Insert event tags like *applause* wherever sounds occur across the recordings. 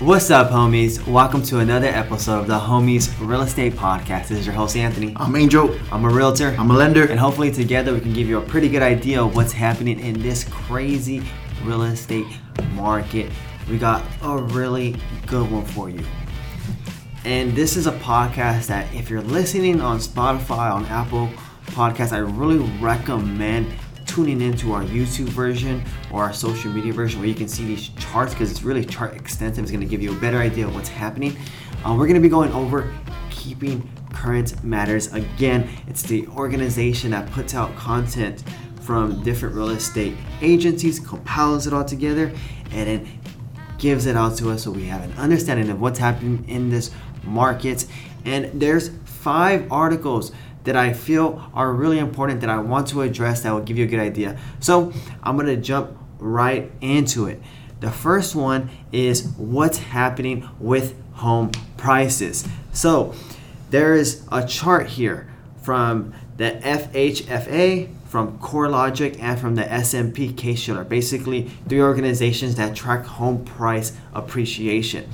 What's up, homies? Welcome to another episode of the Homies Real Estate Podcast. This is your host, Anthony. I'm Angel. I'm a realtor. I'm a lender. And hopefully, together, we can give you a pretty good idea of what's happening in this crazy real estate market. We got a really good one for you. And this is a podcast that, if you're listening on Spotify, on Apple Podcasts, I really recommend tuning into our YouTube version or our social media version where you can see these charts because it's really chart extensive. It's going to give you a better idea of what's happening. Uh, we're going to be going over keeping current matters. Again, it's the organization that puts out content from different real estate agencies, compiles it all together, and then gives it out to us so we have an understanding of what's happening in this market. And there's five articles that I feel are really important that I want to address that will give you a good idea. So I'm gonna jump right into it. The first one is what's happening with home prices. So there is a chart here from the FHFA, from CoreLogic, and from the S&P Case-Shiller. Basically, three organizations that track home price appreciation.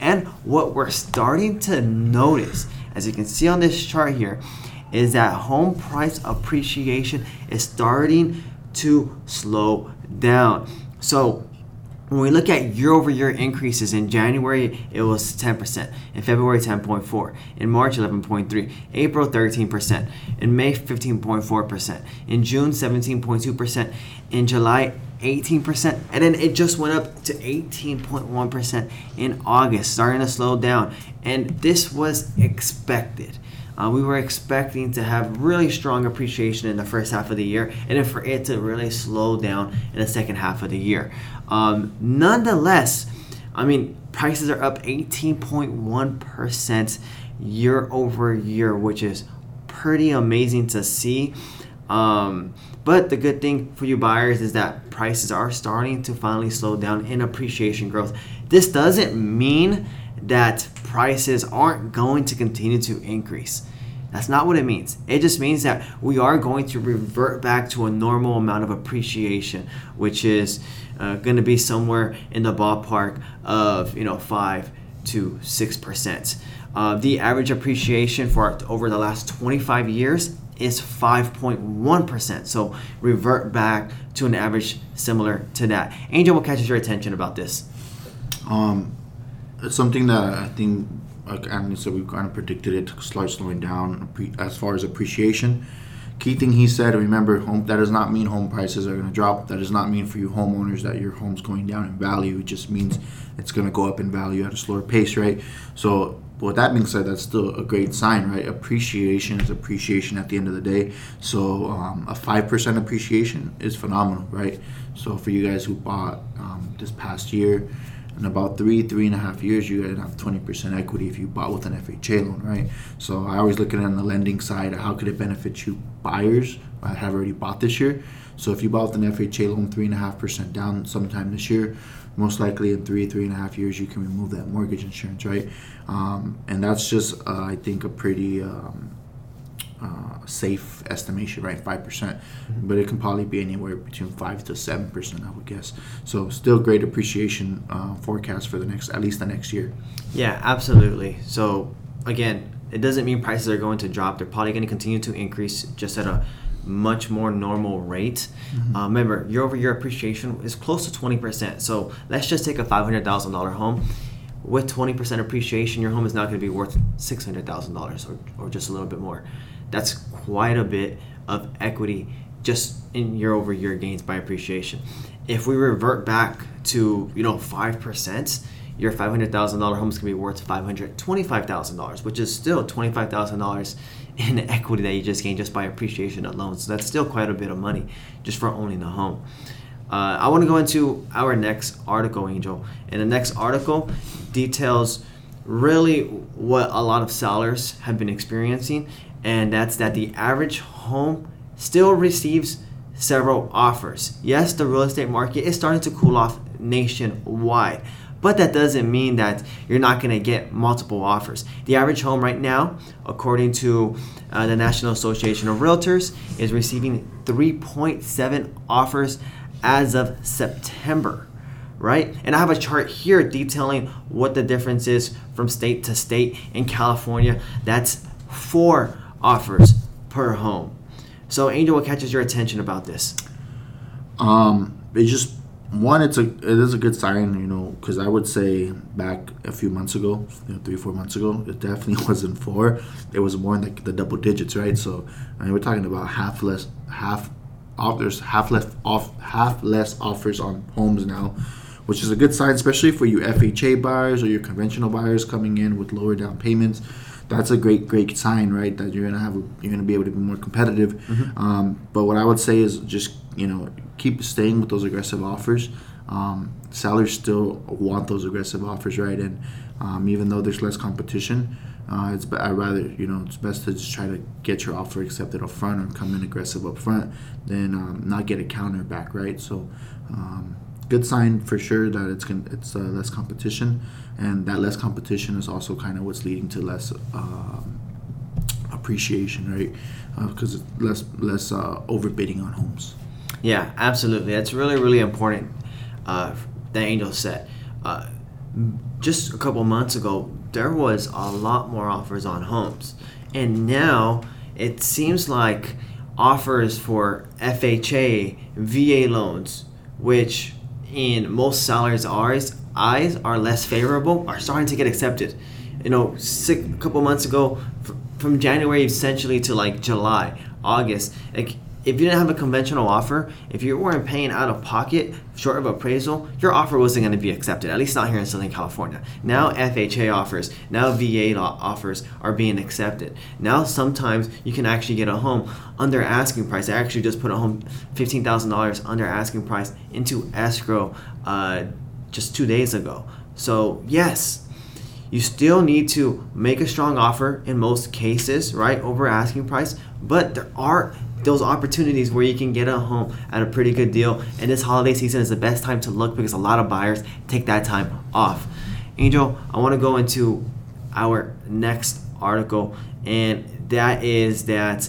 And what we're starting to notice, as you can see on this chart here, is that home price appreciation is starting to slow down. So when we look at year over year increases in January, it was 10%. In February, 10.4. In March, 11.3. April, 13%. In May, 15.4%. In June, 17.2%. In July, 18%. And then it just went up to 18.1% in August, starting to slow down. And this was expected. Uh, we were expecting to have really strong appreciation in the first half of the year and then for it to really slow down in the second half of the year. Um, nonetheless, I mean, prices are up 18.1% year over year, which is pretty amazing to see. Um, but the good thing for you buyers is that prices are starting to finally slow down in appreciation growth. This doesn't mean that prices aren't going to continue to increase. That's not what it means. It just means that we are going to revert back to a normal amount of appreciation, which is uh, going to be somewhere in the ballpark of you know five to six percent. Uh, the average appreciation for over the last 25 years is 5.1%. So revert back to an average similar to that. Angel, what catches your attention about this? Um, it's something that I think, like Anthony said, we kind of predicted it start slowing down as far as appreciation. Key thing he said, remember, home that does not mean home prices are going to drop. That does not mean for you homeowners that your home's going down in value. It just means it's going to go up in value at a slower pace, right? So with that being said, that's still a great sign, right? Appreciation is appreciation at the end of the day. So um, a five percent appreciation is phenomenal, right? So for you guys who bought um, this past year, in about three, three and a half years, you're gonna have 20% equity if you bought with an FHA loan, right? So I always look at it on the lending side. How could it benefit you buyers that have already bought this year? So if you bought with an FHA loan, three and a half percent down sometime this year, most likely in three, three and a half years, you can remove that mortgage insurance, right? Um, and that's just, uh, I think, a pretty um, uh, safe estimation, right? 5%. percent mm-hmm. But it can probably be anywhere between 5 to 7%, I would guess. So, still great appreciation uh, forecast for the next, at least the next year. Yeah, absolutely. So, again, it doesn't mean prices are going to drop. They're probably going to continue to increase just at a much more normal rate. Mm-hmm. Uh, remember, year over year appreciation is close to 20%. So let's just take a $500,000 home. With 20% appreciation, your home is not going to be worth $600,000 or, or just a little bit more. That's quite a bit of equity just in year over year gains by appreciation. If we revert back to, you know, 5%, your $500,000 home is going to be worth $525,000, which is still $25,000 in *laughs* equity that you just gained just by appreciation alone. So that's still quite a bit of money just for owning the home. Uh, I want to go into our next article, Angel. And the next article details really what a lot of sellers have been experiencing, and that's that the average home still receives several offers. Yes, the real estate market is starting to cool off nationwide, but that doesn't mean that you're not going to get multiple offers. The average home right now, according to uh, the National Association of Realtors, is receiving 3.7 offers as of September. right? And I have a chart here detailing what the difference is from state to state. In California, that's four offers per home. So, Angel, what catches your attention about this? Um, it just one. It's a it is a good sign, you know, because I would say back a few months ago, you know, three four months ago, it definitely *laughs* wasn't four. It was more in like the double digits, right? So, I mean, we're talking about half less half off. There's half less off half less offers on homes now, which is a good sign, especially for you FHA buyers or your conventional buyers coming in with lower down payments that's a great great sign right that you're gonna have you're gonna be able to be more competitive. Mm-hmm. um, but what i would say is just you know keep staying with those aggressive offers. Um, sellers still want those aggressive offers right? And um, even though there's less competition uh, it's I rather you know it's best to just try to get your offer accepted up front or come in aggressive up front than um, not get a counter back right? So um, good sign for sure that it's it's uh, less competition, and that less competition is also kind of what's leading to less um, appreciation, right? Because uh, less less uh, overbidding on homes. Yeah, absolutely. That's really really important. Uh, that Angel said. Uh, just a couple months ago, there was a lot more offers on homes, and now it seems like offers for FHA, VA loans, which in most sellers' eyes, eyes are less favorable are starting to get accepted. You know, six, a couple months ago, from January essentially to like July, August, like if you didn't have a conventional offer, if you weren't paying out of pocket short of appraisal, your offer wasn't going to be accepted, at least not here in Southern California. Now FHA offers, now VA offers are being accepted. Now sometimes you can actually get a home under asking price. I actually just put a home $15,000 under asking price into escrow uh, just two days ago. So, yes, you still need to make a strong offer in most cases, right, over asking price, but there are those opportunities where you can get a home at a pretty good deal. And this holiday season is the best time to look because a lot of buyers take that time off. Angel, I want to go into our next article, and that is that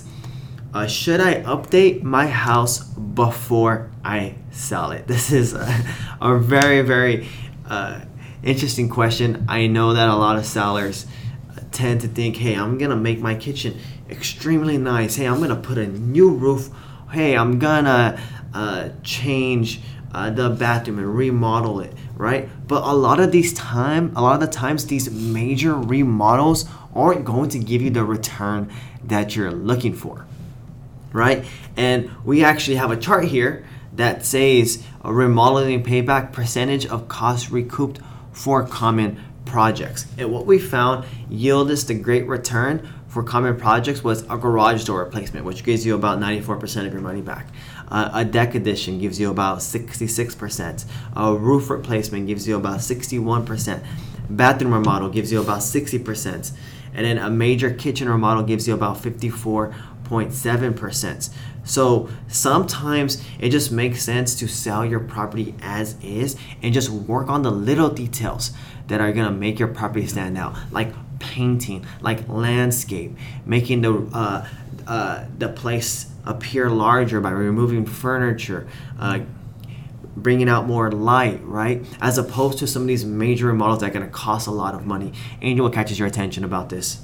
uh, should I update my house before I sell it? *laughs* This is a, a very, very uh, interesting question. I know that a lot of sellers tend to think, hey, I'm gonna make my kitchen extremely nice. Hey, I'm gonna put a new roof. Hey, I'm gonna uh, change uh, the bathroom and remodel it, right? But a lot of these time, a lot of the times, these major remodels aren't going to give you the return that you're looking for, right? And we actually have a chart here that says a remodeling payback percentage of cost recouped for common projects. And what we found yield us the great return for common projects was a garage door replacement, which gives you about 94% of your money back. Uh, a deck addition gives you about 66%. A roof replacement gives you about 61%. Bathroom remodel gives you about 60%. And then a major kitchen remodel gives you about 54.7%. So sometimes it just makes sense to sell your property as is and just work on the little details that are gonna make your property stand out, like painting, like landscape, making the uh, uh, the place appear larger by removing furniture, uh, bringing out more light, right? As opposed to some of these major remodels that are going to cost a lot of money. Angel, what catches your attention about this?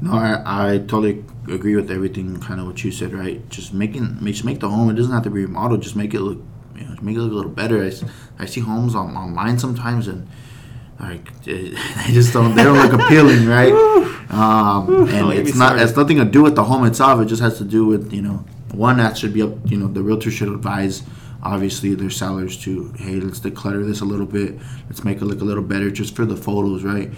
No, I, I totally agree with everything, kind of what you said, right? Just making, just make the home. It doesn't have to be remodeled. Just make it look, you know, make it look a little better. I, I see homes on, online sometimes, and like *laughs* they just don't they don't look appealing, *laughs* right? Um, *laughs* and it's not it's nothing to do with the home itself. It just has to do with you know one that should be up. You know the realtor should advise obviously their sellers to hey let's declutter this a little bit. Let's make it look a little better just for the photos right?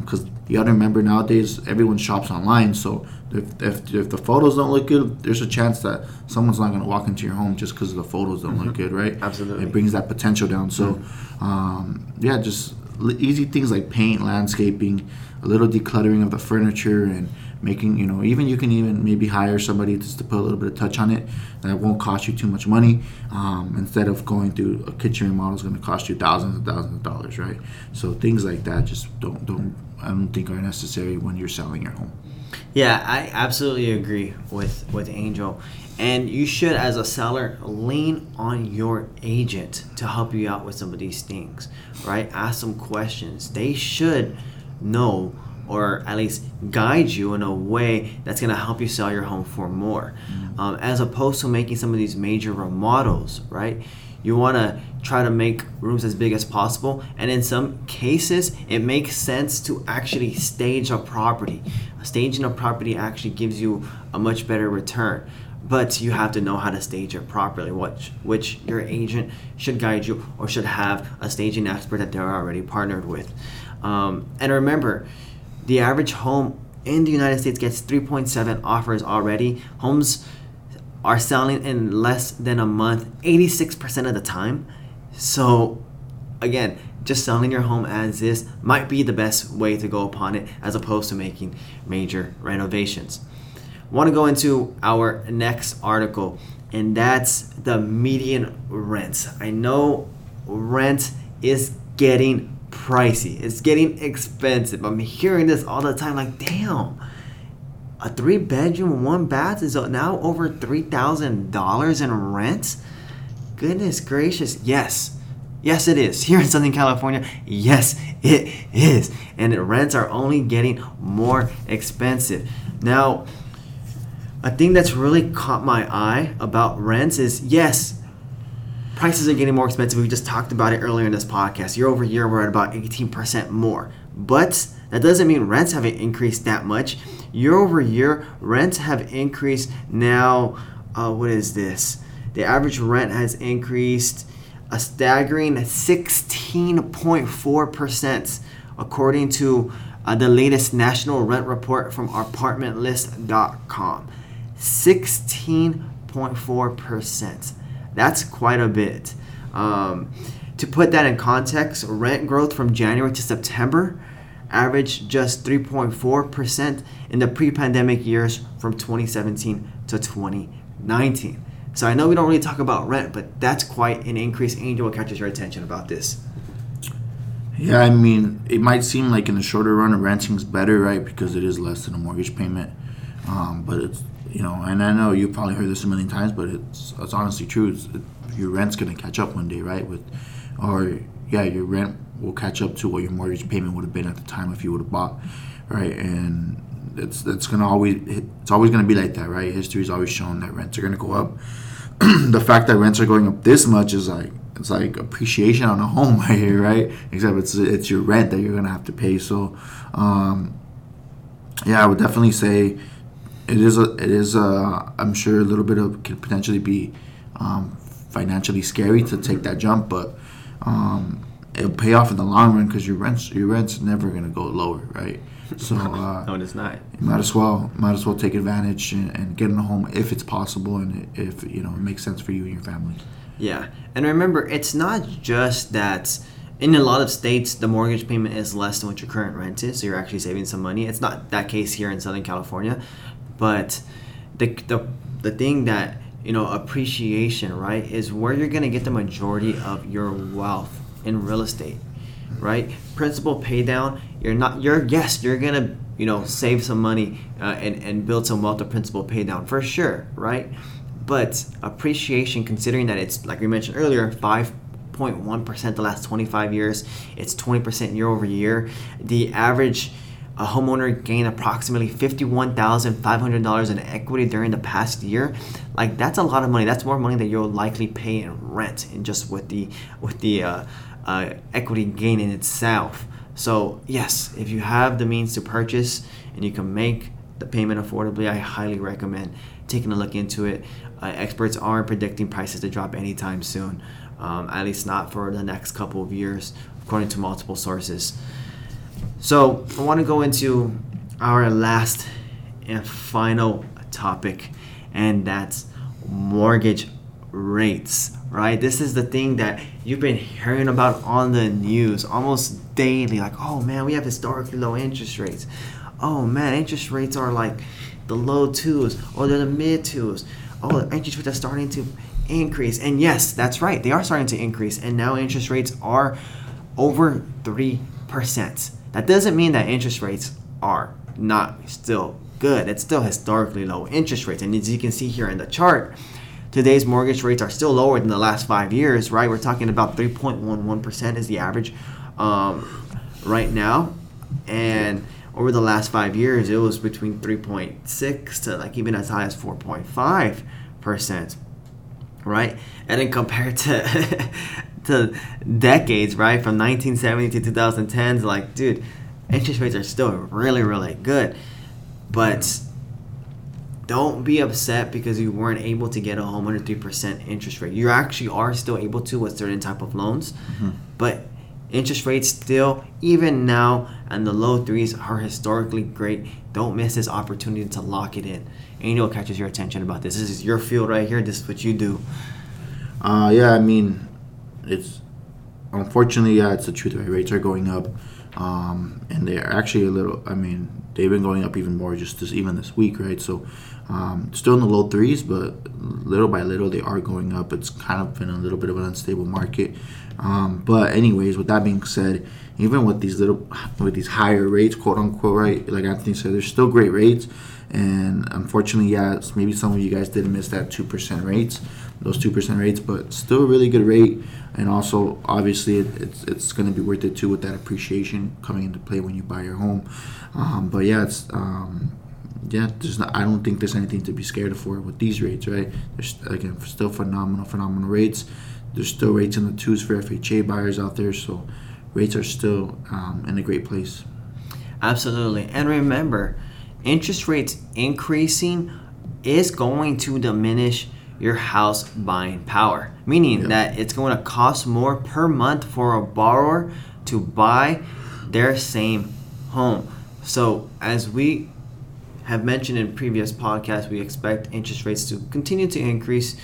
Because um, you got to remember nowadays everyone shops online so if, if, if, the photos don't look good there's a chance that someone's not going to walk into your home just because the photos don't mm-hmm. look good right? Absolutely. It brings that potential down. So mm-hmm. um, yeah just easy things like paint, landscaping, a little decluttering of the furniture, and making you know even you can even maybe hire somebody just to put a little bit of touch on it that won't cost you too much money um, instead of going through a kitchen remodel is going to cost you thousands and thousands of dollars right so things like that just don't don't i don't think are necessary when you're selling your home yeah i absolutely agree with with angel And you should, as a seller, lean on your agent to help you out with some of these things, right? Ask some questions. They should know or at least guide you in a way that's going to help you sell your home for more. Mm-hmm. Um, as opposed to making some of these major remodels, right? You want to try to make rooms as big as possible. And in some cases, it makes sense to actually stage a property. Staging a property actually gives you a much better return but you have to know how to stage it properly which which your agent should guide you or should have a staging expert that they're already partnered with um, and remember the average home in the united states gets 3.7 offers already. Homes are selling in less than a month 86% of the time. So again just selling your home as is might be the best way to go upon it as opposed to making major renovations. Want to go into our next article, and that's the median rent. I know rent is getting pricey, it's getting expensive. I'm hearing this all the time like, damn, a three bedroom, one bath is now over $3,000 in rent? Goodness gracious, yes. Yes, it is. *laughs* Here in Southern California, yes, it is. And the rents are only getting more expensive. Now, a thing that's really caught my eye about rents is yes, prices are getting more expensive. We just talked about it earlier in this podcast. Year over year, we're at about 18% more. But that doesn't mean rents haven't increased that much. Year over year, rents have increased now. Uh, what is this? The average rent has increased a staggering 16.4%, according to uh, the latest national rent report from apartmentlist.com. 16.4%. That's quite a bit. Um, to put that in context, rent growth from January to September averaged just 3.4% in the pre pandemic years from 2017 to 2019. So I know we don't really talk about rent, but that's quite an increase. Angel, catches your attention about this? Yeah, I mean, it might seem like in the shorter run, renting's better, right? Because it is less than a mortgage payment. Um, but it's you know, and I know you probably heard this a million times, but it's it's honestly true. It's, it, your rent's gonna catch up one day, right? With, or yeah, your rent will catch up to what your mortgage payment would have been at the time if you would have bought, right? And it's it's gonna always it's always gonna be like that, right? History's always shown that rents are gonna go up. *clears throat* the fact that rents are going up this much is like it's like appreciation on a home *laughs* right here, right? Except it's it's your rent that you're gonna have to pay. So, um, yeah, I would definitely say it is a it is a I'm sure a little bit of could potentially be um, financially scary to take that jump, but um, it'll pay off in the long run because your rent's your rent's never gonna go lower, right? So *laughs* uh, no, it's not. You might as well might as well take advantage and, and get in a home if it's possible and if you know it makes sense for you and your family. Yeah, and remember, it's not just that in a lot of states the mortgage payment is less than what your current rent is so you're actually saving some money it's not that case here in southern california but the the the thing that you know appreciation right is where you're going to get the majority of your wealth in real estate right? Principal pay down you're not you're yes you're going to you know save some money uh, and and build some wealth of principal pay down for sure right? But appreciation considering that it's like we mentioned earlier 5.1% the last 25 years it's 20% year over year the average a homeowner gained approximately $51,500 in equity during the past year, like that's a lot of money. That's more money that you'll likely pay in rent and just with the with the uh, uh, equity gain in itself. So yes, if you have the means to purchase and you can make the payment affordably, I highly recommend taking a look into it. Uh, experts aren't predicting prices to drop anytime soon, um, at least not for the next couple of years, according to multiple sources. So I want to go into our last and final topic, and that's mortgage rates. Right? This is the thing that you've been hearing about on the news almost daily. Like, oh man, we have historically low interest rates. Oh man, interest rates are like the low twos or they're the mid twos. Oh, interest rates are starting to increase. And yes, that's right. They are starting to increase. And now interest rates are over 3%. That doesn't mean that interest rates are not still good. It's still historically low interest rates. And as you can see here in the chart, today's mortgage rates are still lower than the last five years, right? We're talking about 3.11% is the average um, right now. And over the last five years, it was between 3.6 to like even as high as 4.5%, right? And then compared to *laughs* to decades, right, from 1970 to 2010, like, dude, interest rates are still really, really good. But don't be upset because you weren't able to get a home under 3% interest rate. You actually are still able to with certain type of loans, mm-hmm. but interest rates still, even now, and the low threes are historically great. Don't miss this opportunity to lock it in. Angel catches your attention about this. This is your field right here. This is what you do. Uh, yeah, I mean, it's unfortunately, yeah, it's the truth. Right? Rates are going up, um, and they're actually a little. I mean, they've been going up even more just this even this week, right? So, um, still in the low threes, but little by little they are going up. It's kind of been a little bit of an unstable market. Um, but anyways, with that being said, even with these little with these higher rates, quote unquote, right? Like Anthony said, there's still great rates. And unfortunately, yeah, maybe some of you guys did miss that two percent rates, those two percent rates, but still a really good rate. And also, obviously, it, it's it's going to be worth it too with that appreciation coming into play when you buy your home. Um, but yeah, it's um, yeah, there's not. I don't think there's anything to be scared of for with these rates, right? There's again still phenomenal, phenomenal rates. There's still rates in the twos for FHA buyers out there, so rates are still um, in a great place. Absolutely, and remember interest rates increasing is going to diminish your house buying power, meaning yep. that it's going to cost more per month for a borrower to buy their same home. So, as we have mentioned in previous podcasts, we expect interest rates to continue to increase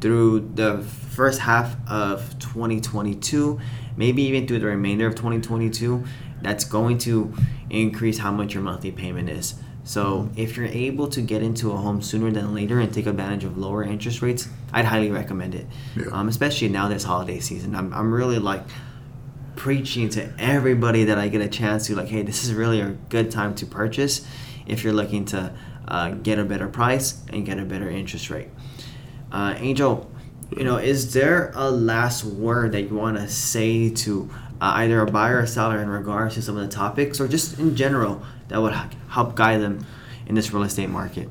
through the first half of 2022, maybe even through the remainder of 2022. That's going to increase how much your monthly payment is. So if you're able to get into a home sooner than later and take advantage of lower interest rates, I'd highly recommend it. Yeah. Um, especially now this holiday season. I'm, I'm really like preaching to everybody that I get a chance to like, hey, this is really a good time to purchase if you're looking to uh, get a better price and get a better interest rate. Uh, Angel, you know, is there a last word that you want to say to uh, either a buyer or seller in regards to some of the topics or just in general that would help guide them in this real estate market?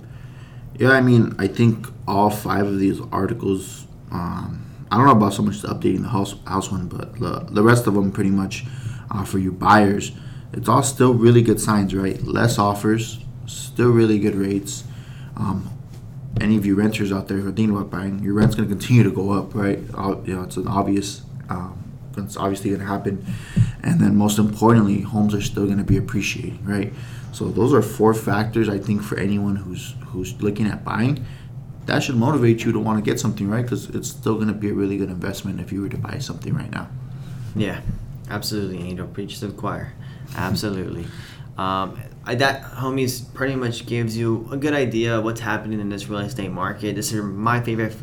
Yeah, I mean, I think all five of these articles, um, I don't know about so much updating the house, house one, but the, the rest of them pretty much uh, for you buyers, it's all still really good signs, right? Less offers, still really good rates. Um, any of you renters out there who are thinking about buying, your rent's going to continue to go up, right? You know, it's an obvious um, that's obviously going to happen. And then most importantly, homes are still going to be appreciating, right? So those are four factors I think for anyone who's who's looking at buying. That should motivate you to want to get something, right? Because it's still going to be a really good investment if you were to buy something right now. Yeah, absolutely. Angel preach to the choir. Absolutely. *laughs* Um, I, that homies pretty much gives you a good idea of what's happening in this real estate market. This is my favorite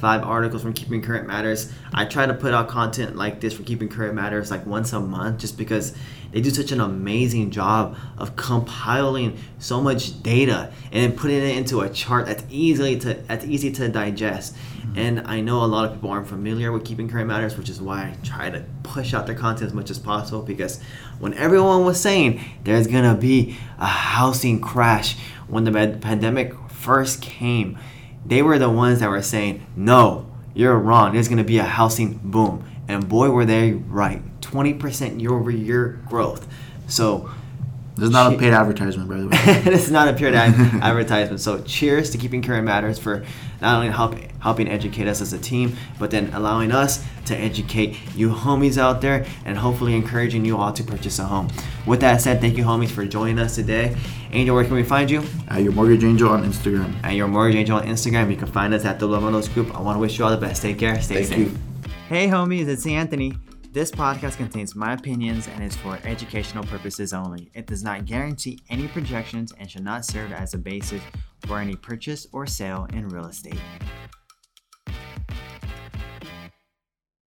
five articles from Keeping Current Matters. I try to put out content like this for Keeping Current Matters like once a month just because they do such an amazing job of compiling so much data and then putting it into a chart that's easily to that's easy to digest. Mm-hmm. And I know a lot of people aren't familiar with Keeping Current Matters, which is why I try to push out their content as much as possible because when everyone was saying there's gonna be a housing crash when the pandemic first came they were the ones that were saying, no, you're wrong. There's going to be a housing boom. And boy, were they right. 20% year over year growth. So, *laughs* this is not a paid advertisement, by the way. this *laughs* is not a paid advertisement. So, cheers to Keeping Current Matters for not only help, helping educate us as a team, but then allowing us to educate you homies out there and hopefully encouraging you all to purchase a home. With that said, thank you, homies, for joining us today. Angel, where can we find you? At Your Mortgage Angel on Instagram. At Your Mortgage Angel on Instagram. You can find us at the Luevanos Group. I want to wish you all the best. Take care. Stay thank safe. You. Hey, homies, it's Anthony. This podcast contains my opinions and is for educational purposes only. It does not guarantee any projections and should not serve as a basis for any purchase or sale in real estate.